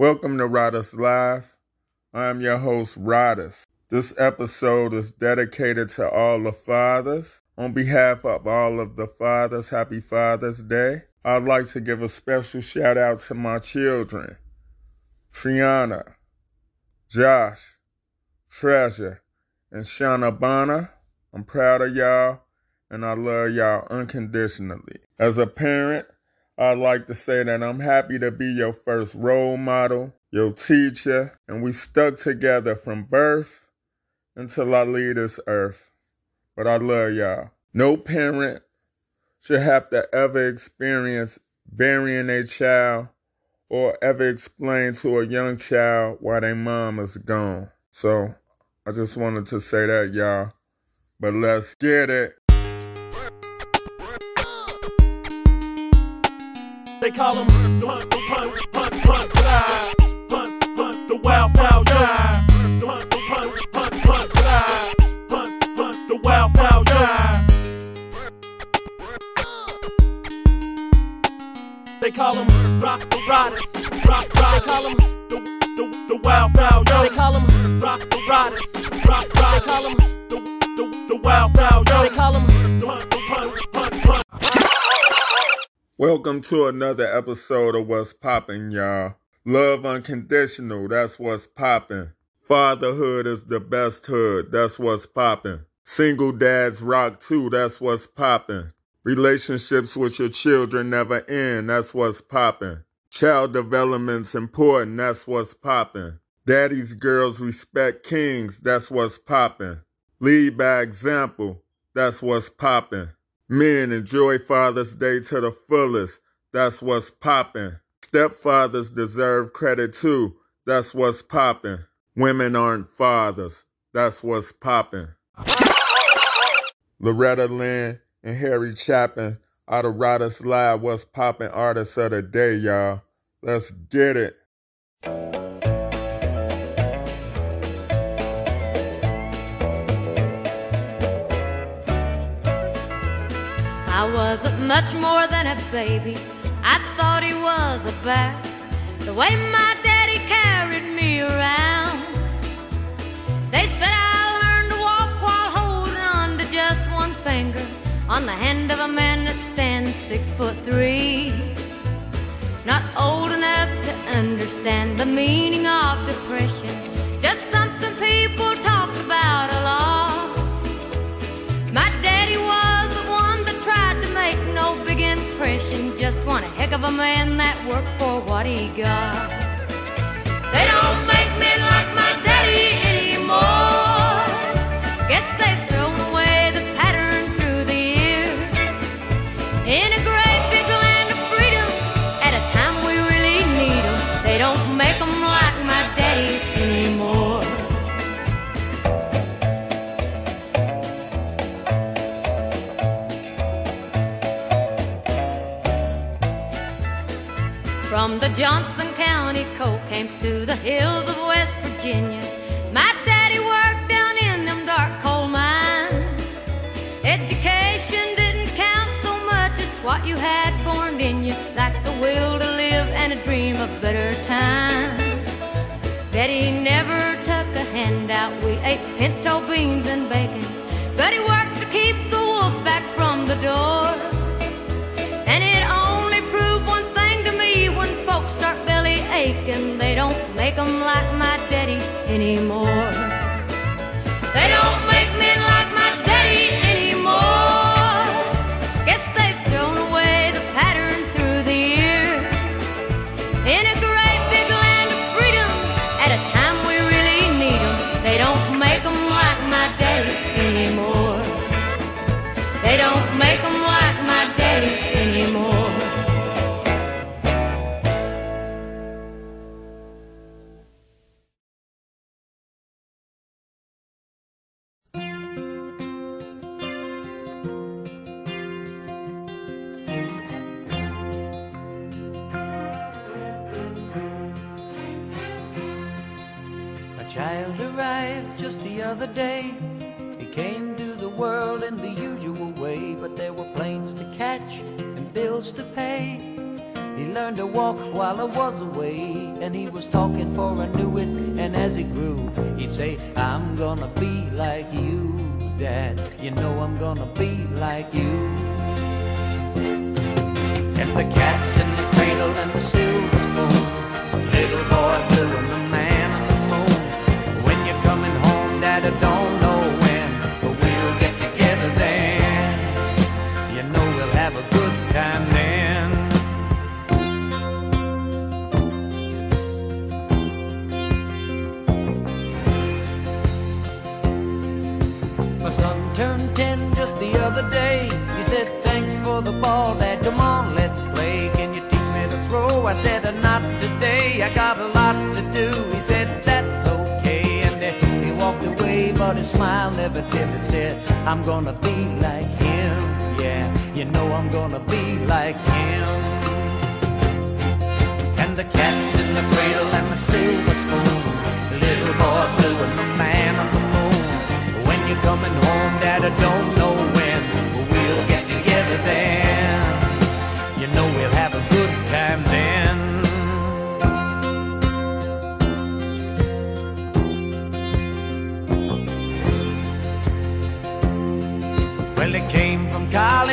Welcome to Rodes Live. I'm your host, Rodes. This episode is dedicated to all the fathers. On behalf of all of the fathers, happy Father's Day. I'd like to give a special shout out to my children, Triana, Josh, Treasure, and Shauna Bonner. I'm proud of y'all and I love y'all unconditionally. As a parent, I'd like to say that I'm happy to be your first role model, your teacher, and we stuck together from birth until I leave this earth. But I love y'all. No parent should have to ever experience burying a child or ever explain to a young child why their mom is gone. So I just wanted to say that, y'all. But let's get it. They call him Punt, Punt, Punt, Slide. Punt, Punt, the Wild Punt, the Wild Wild Side. They call him Rock the Riders. Rock, rock. They call him the, the, the Wild. They call him Rock the Riders. Rock, rock. They call him the, the, the Wild. They call him Punt. Welcome to another episode of What's Poppin', y'all. Love unconditional, that's what's poppin'. Fatherhood is the best hood, that's what's poppin'. Single dads rock too, that's what's poppin'. Relationships with your children never end, that's what's poppin'. Child development's important, that's what's poppin'. Daddy's girls respect kings, that's what's poppin'. Lead by example, that's what's poppin'. Men enjoy Father's Day to the fullest. That's what's poppin'. Stepfathers deserve credit too. That's what's poppin'. Women aren't fathers. That's what's poppin'. Loretta Lynn and Harry Chapin are the Rodes Live What's Poppin' artists of the day, y'all. Let's get it. Wasn't much more than a baby. I thought he was a bear. The way my daddy carried me around. They said I learned to walk while holding on to just one finger on the hand of a man that stands six foot three. Not old enough to understand the meaning of depression. One heck of a man that worked for what he got. They don't door. And it only proved one thing to me when folks start belly aching, they don't make 'em like my daddy anymore. Child arrived just the other day. He came to the world in the usual way, but there were planes to catch and bills to pay. He learned to walk while I was away. And he was talking for I knew it. And as he grew, he'd say, I'm gonna be like you, Dad. You know I'm gonna be like you. And the cat's in the cradle and the silver smile never dimmed. Said, I'm gonna be like him. Yeah, you know I'm gonna be like him. And the cat's in the cradle and the silver spoon. The little boy blue and the man on the moon. When you're coming home, Dad, I don't know when, but we'll get together then.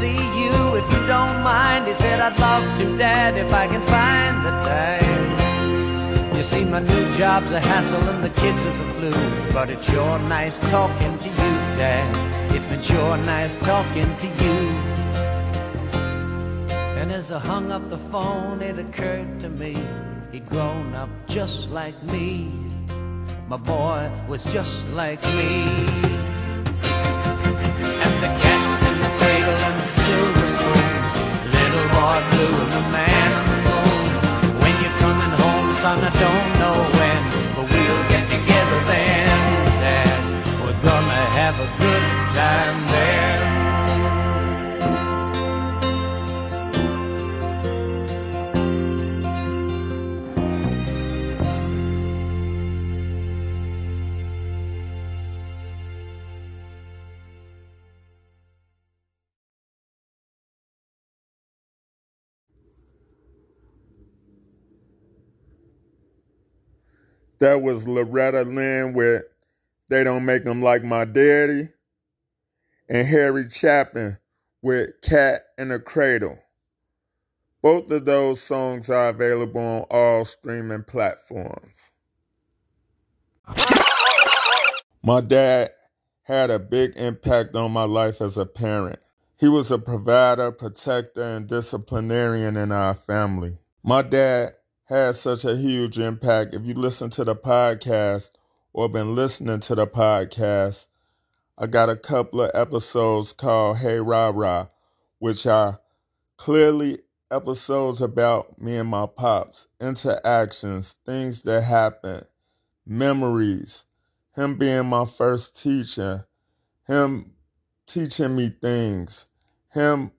see you if you don't mind. He said, I'd love to, Dad, if I can find the time. You see, my new job's a hassle and the kids are the flu. But it's sure nice talking to you, Dad. It's been sure nice talking to you. And as I hung up the phone, it occurred to me he'd grown up just like me. My boy was just like me. Silver spoon. Little boy blue and the man on the moon. When you're coming home, son, I don't That was Loretta Lynn with They Don't Make 'Em Like My Daddy. And Harry Chapin with Cat in a Cradle. Both of those songs are available on all streaming platforms. My dad had a big impact on my life as a parent. He was a provider, protector, and disciplinarian in our family. My dad had such a huge impact. If you listen to the podcast or been listening to the podcast, I got a couple of episodes called Hey Rah Rah, which are clearly episodes about me and my pops, interactions, things that happened, memories, him being my first teacher, him teaching me things, him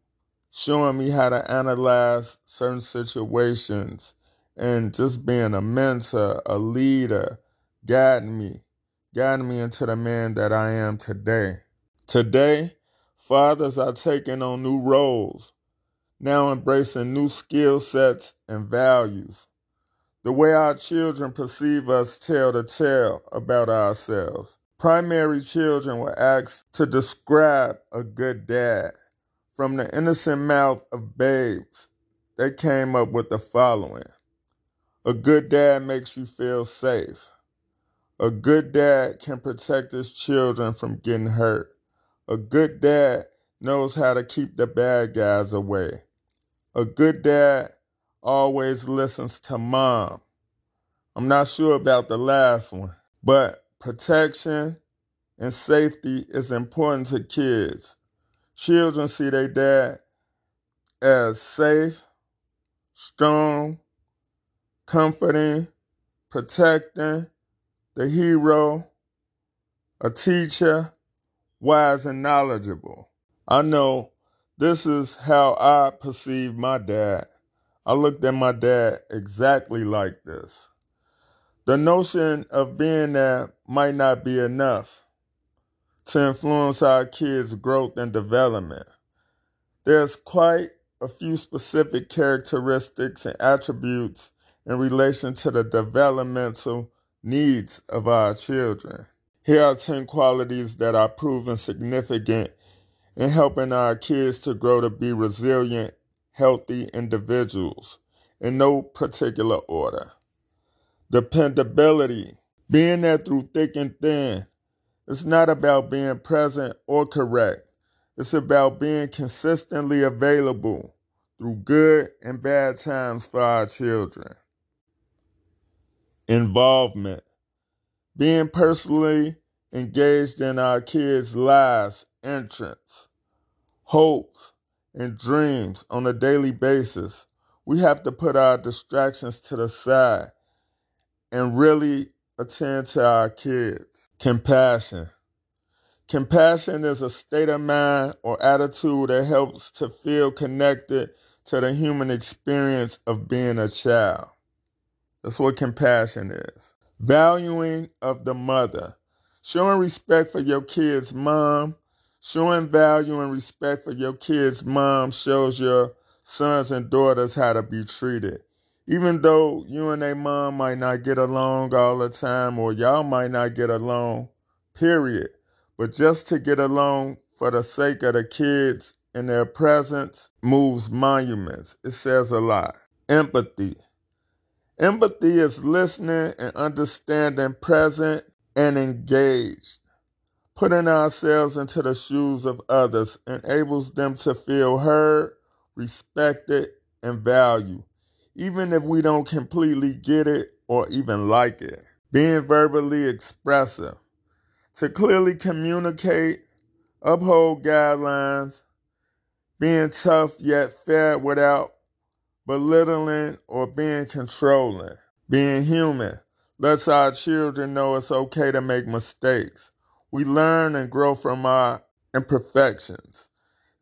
showing me how to analyze certain situations, and just being a mentor, a leader, guiding me, guiding me into the man that I am today. Today, fathers are taking on new roles, now embracing new skill sets and values. The way our children perceive us tell the tale about ourselves. Primary children were asked to describe a good dad. From the innocent mouth of babes, they came up with the following. A good dad makes you feel safe. A good dad can protect his children from getting hurt. A good dad knows how to keep the bad guys away. A good dad always listens to mom. I'm not sure about the last one, but protection and safety is important to kids. Children see their dad as safe, strong, comforting, protecting, the hero, a teacher, wise and knowledgeable. I know this is how I perceive my dad. I looked at my dad exactly like this. The notion of being there might not be enough to influence our kids' growth and development. There's quite a few specific characteristics and attributes in relation to the developmental needs of our children. Here are 10 qualities that are proven significant in helping our kids to grow to be resilient, healthy individuals in no particular order. Dependability. Being there through thick and thin. It's not about being present or correct. It's about being consistently available through good and bad times for our children. Involvement. Being personally engaged in our kids' lives, interests, hopes, and dreams on a daily basis. We have to put our distractions to the side and really attend to our kids. Compassion. Compassion is a state of mind or attitude that helps to feel connected to the human experience of being a child. That's what compassion is. Valuing of the mother. Showing respect for your kid's mom. Showing value and respect for your kid's mom shows your sons and daughters how to be treated. Even though you and their mom might not get along all the time or y'all might not get along, period. But just to get along for the sake of the kids and their presence moves monuments. It says a lot. Empathy. Empathy is listening and understanding present and engaged. Putting ourselves into the shoes of others enables them to feel heard, respected, and valued, even if we don't completely get it or even like it. Being verbally expressive. To clearly communicate, uphold guidelines, being tough yet fair without belittling or being controlling, being human. Lets our children know it's okay to make mistakes. We learn and grow from our imperfections.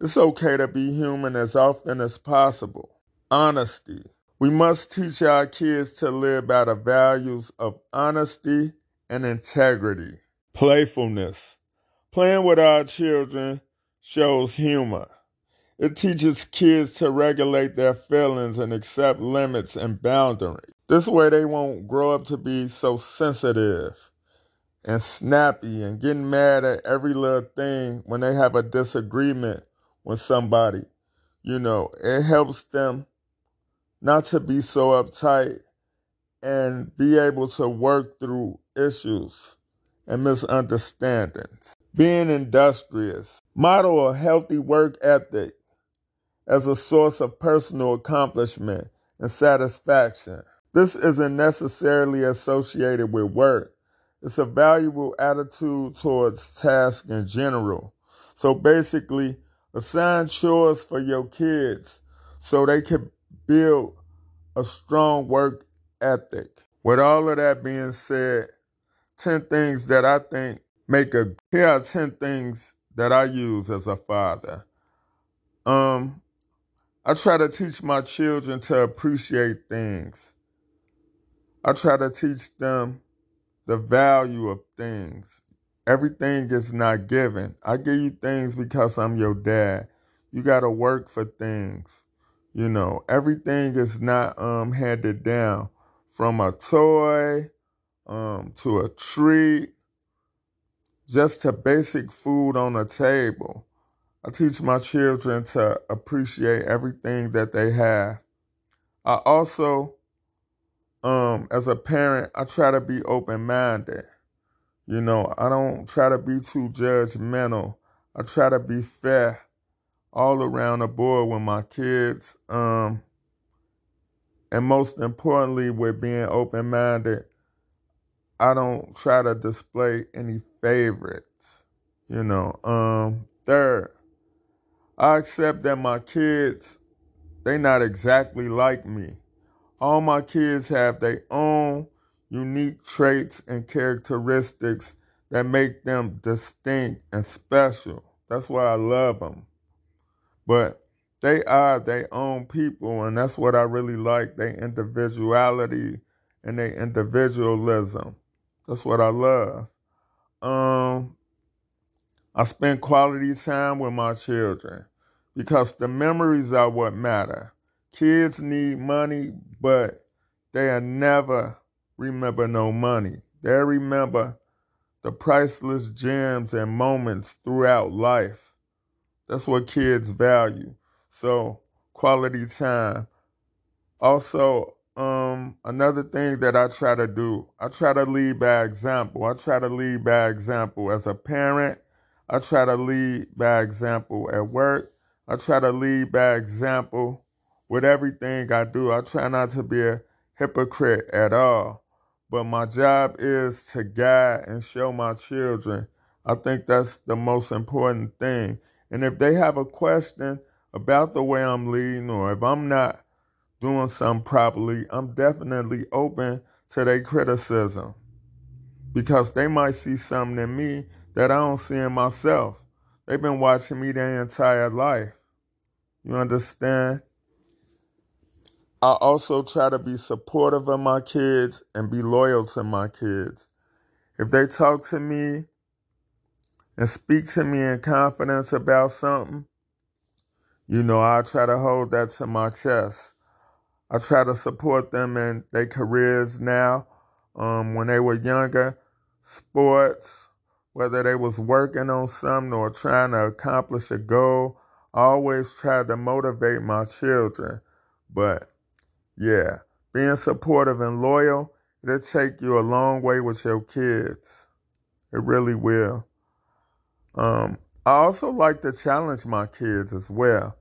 It's okay to be human as often as possible. Honesty. We must teach our kids to live by the values of honesty and integrity. Playfulness. Playing with our children shows humor. It teaches kids to regulate their feelings and accept limits and boundaries. This way, they won't grow up to be so sensitive and snappy and getting mad at every little thing when they have a disagreement with somebody. You know, it helps them not to be so uptight and be able to work through issues and misunderstandings. Being industrious. Model a healthy work ethic as a source of personal accomplishment and satisfaction. This isn't necessarily associated with work. It's a valuable attitude towards tasks in general. So basically, assign chores for your kids so they can build a strong work ethic. With all of that being said, 10 things that I think make a here are 10 things that I use as a father. Um I try to teach my children to appreciate things. I try to teach them the value of things. Everything is not given. I give you things because I'm your dad. You got to work for things. You know, everything is not um handed down from a toy um to a treat just to basic food on a table. I teach my children to appreciate everything that they have. I also um, as a parent, I try to be open minded. You know, I don't try to be too judgmental. I try to be fair all around the board with my kids. Um, and most importantly, with being open minded, I don't try to display any favorites. You know, um, third, I accept that my kids, they not exactly like me. All my kids have their own unique traits and characteristics that make them distinct and special. That's why I love them. But they are their own people, and that's what I really like their individuality and their individualism. That's what I love. Um, I spend quality time with my children because the memories are what matter. Kids need money, but they'll never remember no money. They'll remember the priceless gems and moments throughout life. That's what kids value. So, quality time. Also, um, another thing that I try to do, I try to lead by example. I try to lead by example as a parent. I try to lead by example at work. I try to lead by example with everything I do. I try not to be a hypocrite at all. But my job is to guide and show my children. I think that's the most important thing. And if they have a question, about the way I'm leading or if I'm not doing something properly, I'm definitely open to their criticism because they might see something in me that I don't see in myself. They've been watching me their entire life. You understand? I also try to be supportive of my kids and be loyal to my kids. If they talk to me and speak to me in confidence about something, you know, I try to hold that to my chest. I try to support them in their careers now. Um, when they were younger, sports, whether they was working on something or trying to accomplish a goal, always try to motivate my children. But yeah, being supportive and loyal, it'll take you a long way with your kids. It really will. Um, I also like to challenge my kids as well.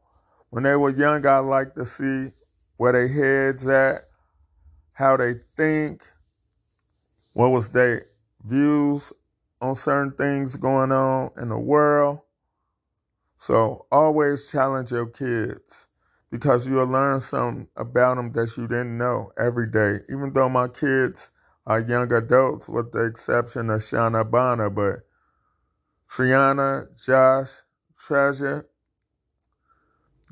When they were young, I like to see where their heads at, how they think, what was their views on certain things going on in the world. So always challenge your kids because you'll learn something about them that you didn't know every day. Even though my kids are young adults, with the exception of Shauna Bonner, but Triana, Josh, Treasure,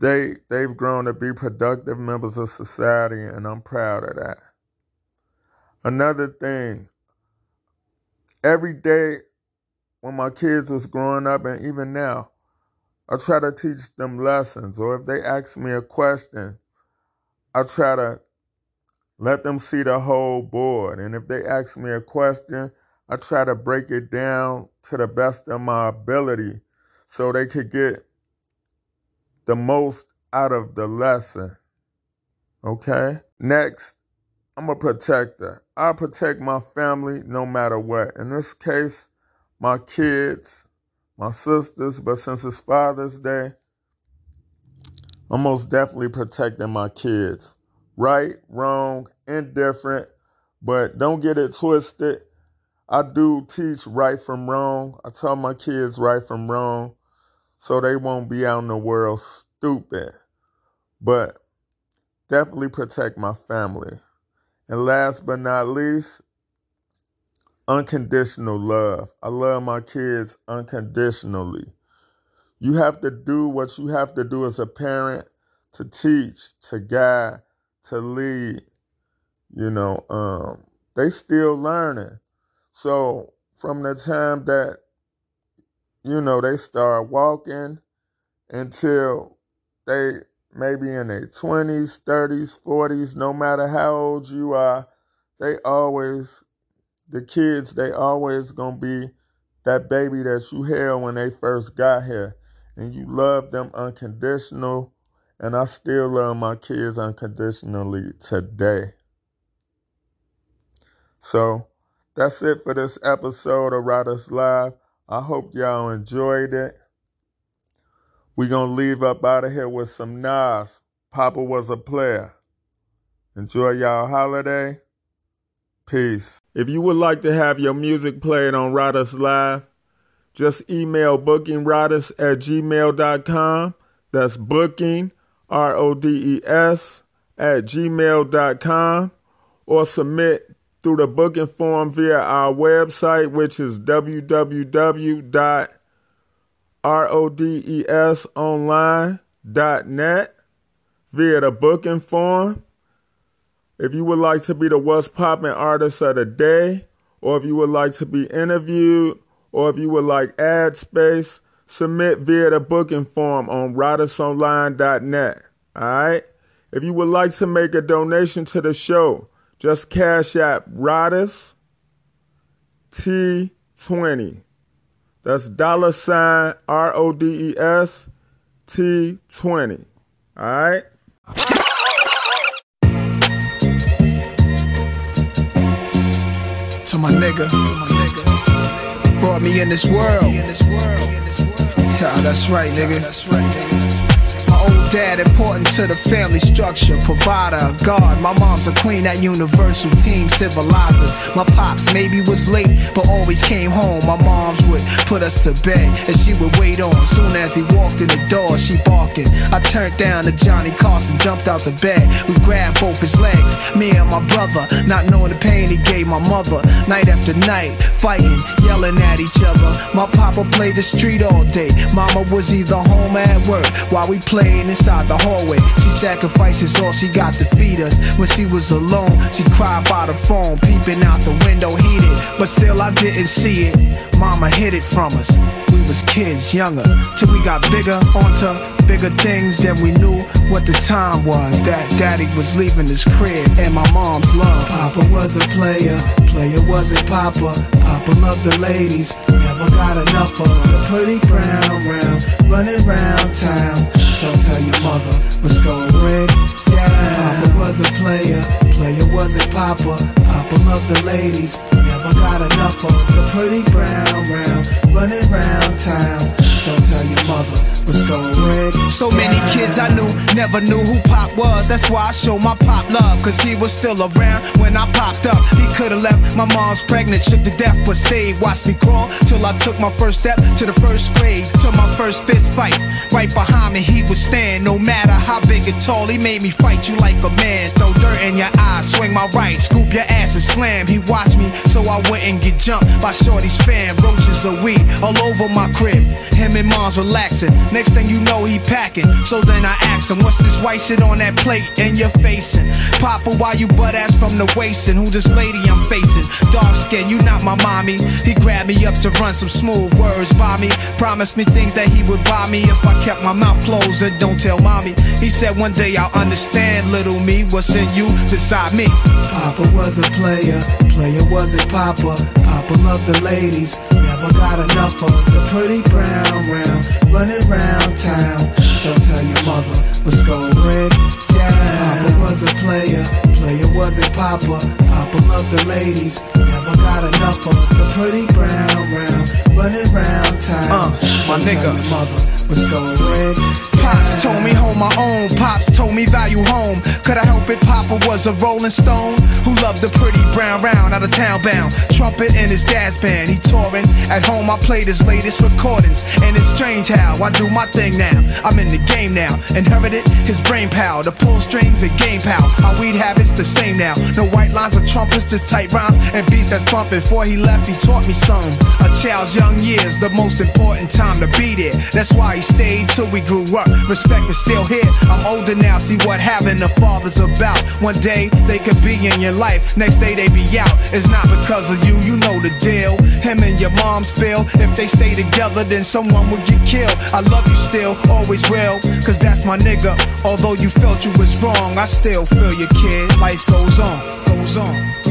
they they've grown to be productive members of society, and I'm proud of that. Another thing, every day when my kids was growing up, and even now, I try to teach them lessons. Or if they ask me a question, I try to let them see the whole board. And if they ask me a question, I try to break it down to the best of my ability so they could get the most out of the lesson. Okay? Next, I'm a protector. I protect my family no matter what. In this case, my kids, my sisters, but since it's Father's Day, I'm most definitely protecting my kids. Right, wrong, indifferent, but don't get it twisted. I do teach right from wrong. I tell my kids right from wrong so they won't be out in the world stupid. But definitely protect my family. And last but not least, unconditional love. I love my kids unconditionally. You have to do what you have to do as a parent to teach, to guide, to lead. You know, um, they still learning. So from the time that, you know, they start walking until they maybe in their 20s, 30s, 40s, no matter how old you are, they always, the kids, they always gonna be that baby that you held when they first got here. And you love them unconditional. And I still love my kids unconditionally today. So that's it for this episode of Rodes Live. I hope y'all enjoyed it. We going to leave up out of here with some Nas. Papa was a player. Enjoy y'all holiday. Peace. If you would like to have your music played on Rodes Live, just email bookingrodes at gmail.com. That's booking, R O D E S, at gmail.com. Or submit through the booking form via our website, which is www.rodesonline.net via the booking form. If you would like to be the What's Poppin' artist of the day, or if you would like to be interviewed, or if you would like ad space, submit via the booking form on rodesonline.net. All right? If you would like to make a donation to the show, just cash app Rodes T20. That's dollar sign R O D E S T20. All right? To my nigga, to my nigga, brought me in this world. Yeah, that's right, nigga. That's right, nigga. Dad important to the family structure, provider, God. My mom's a queen at Universal Team Civilizers. My pops maybe was late, but always came home. My mom's would put us to bed, and she would wait on. Soon as he walked in the door, she barking. I turned down to Johnny Carson, jumped out the bed. We grabbed both his legs, me and my brother, not knowing the pain he gave my mother. Night after night, fighting, yelling at each other. My papa played the street all day. Mama was either home at work while we played inside the hallway. She sacrifices all she got to feed us. When she was alone, she cried by the phone, peeping out the window heated. But still, I didn't see it. Mama hid it from us. We was kids, younger, till we got bigger, onto bigger things than we knew what the time was. That daddy was leaving his crib and my mom's love. Papa was a player, player wasn't Papa. Papa loved the ladies, never got enough of the pretty brown round, running round town. Don't tell your mother what's going down. Papa was a player, player wasn't Papa. Papa loved the ladies, never got enough of the pretty brown round, running round town. Don't tell your mother what's going So many kids I knew never knew who Pop was. That's why I show my Pop love, cause he was still around when I popped up. He could've left my mom's pregnant, shook to death, but stayed. Watched me crawl till I took my first step to the first grade, to my first fist fight. Right behind me, he would stand. No matter how big or tall, he made me fight you like a man. Throw dirt in your eyes, swing my right, scoop your ass and slam. He watched me so I wouldn't get jumped by Shorty's fan. Roaches of weed all over my crib. Him and mom's relaxing. Next thing you know, he packing. So then I asked him, What's this white shit on that plate and you're facing? Papa, why you butt ass from the waist? And who this lady I'm facing? Dark skin, you not my mommy. He grabbed me up to run some smooth words by me. Promised me things that he would buy me if I kept my mouth closed and don't tell mommy. He said one day I'll understand, little me, what's in you, inside me. Papa was a player, player wasn't Papa. Papa loved the ladies, never got enough of the pretty brown round, running round town. Don't tell your mother what's going down. Papa was a player, player wasn't Papa. Papa loved the ladies, never got enough of the pretty brown round, running round town. Uh, my Don't nigga, tell your mother what's going Pops told me hold my own. Pops told me value home. Could I help it? Papa was a rolling stone who loved the pretty brown round out of town bound. Trumpet in his jazz band, he touring. At home, I played his latest recordings. And it's strange how I do my thing now. I'm in the game now. Inherited his brain power. The pull strings and game power. Our weed habits the same now. No white lines or trumpets, just tight rhymes and beats that's bumping. Before he left, he taught me some. A child's young years, the most important time to be there. That's why he stayed till we grew up. Respect is still here. I'm older now, see what having a father's about. One day they could be in your life, next day they be out. It's not because of you, you know the deal. Him and your mom's feel. If they stay together, then someone would get killed. I love you still, always will, cause that's my nigga. Although you felt you was wrong, I still feel your kid. Life goes on, goes on.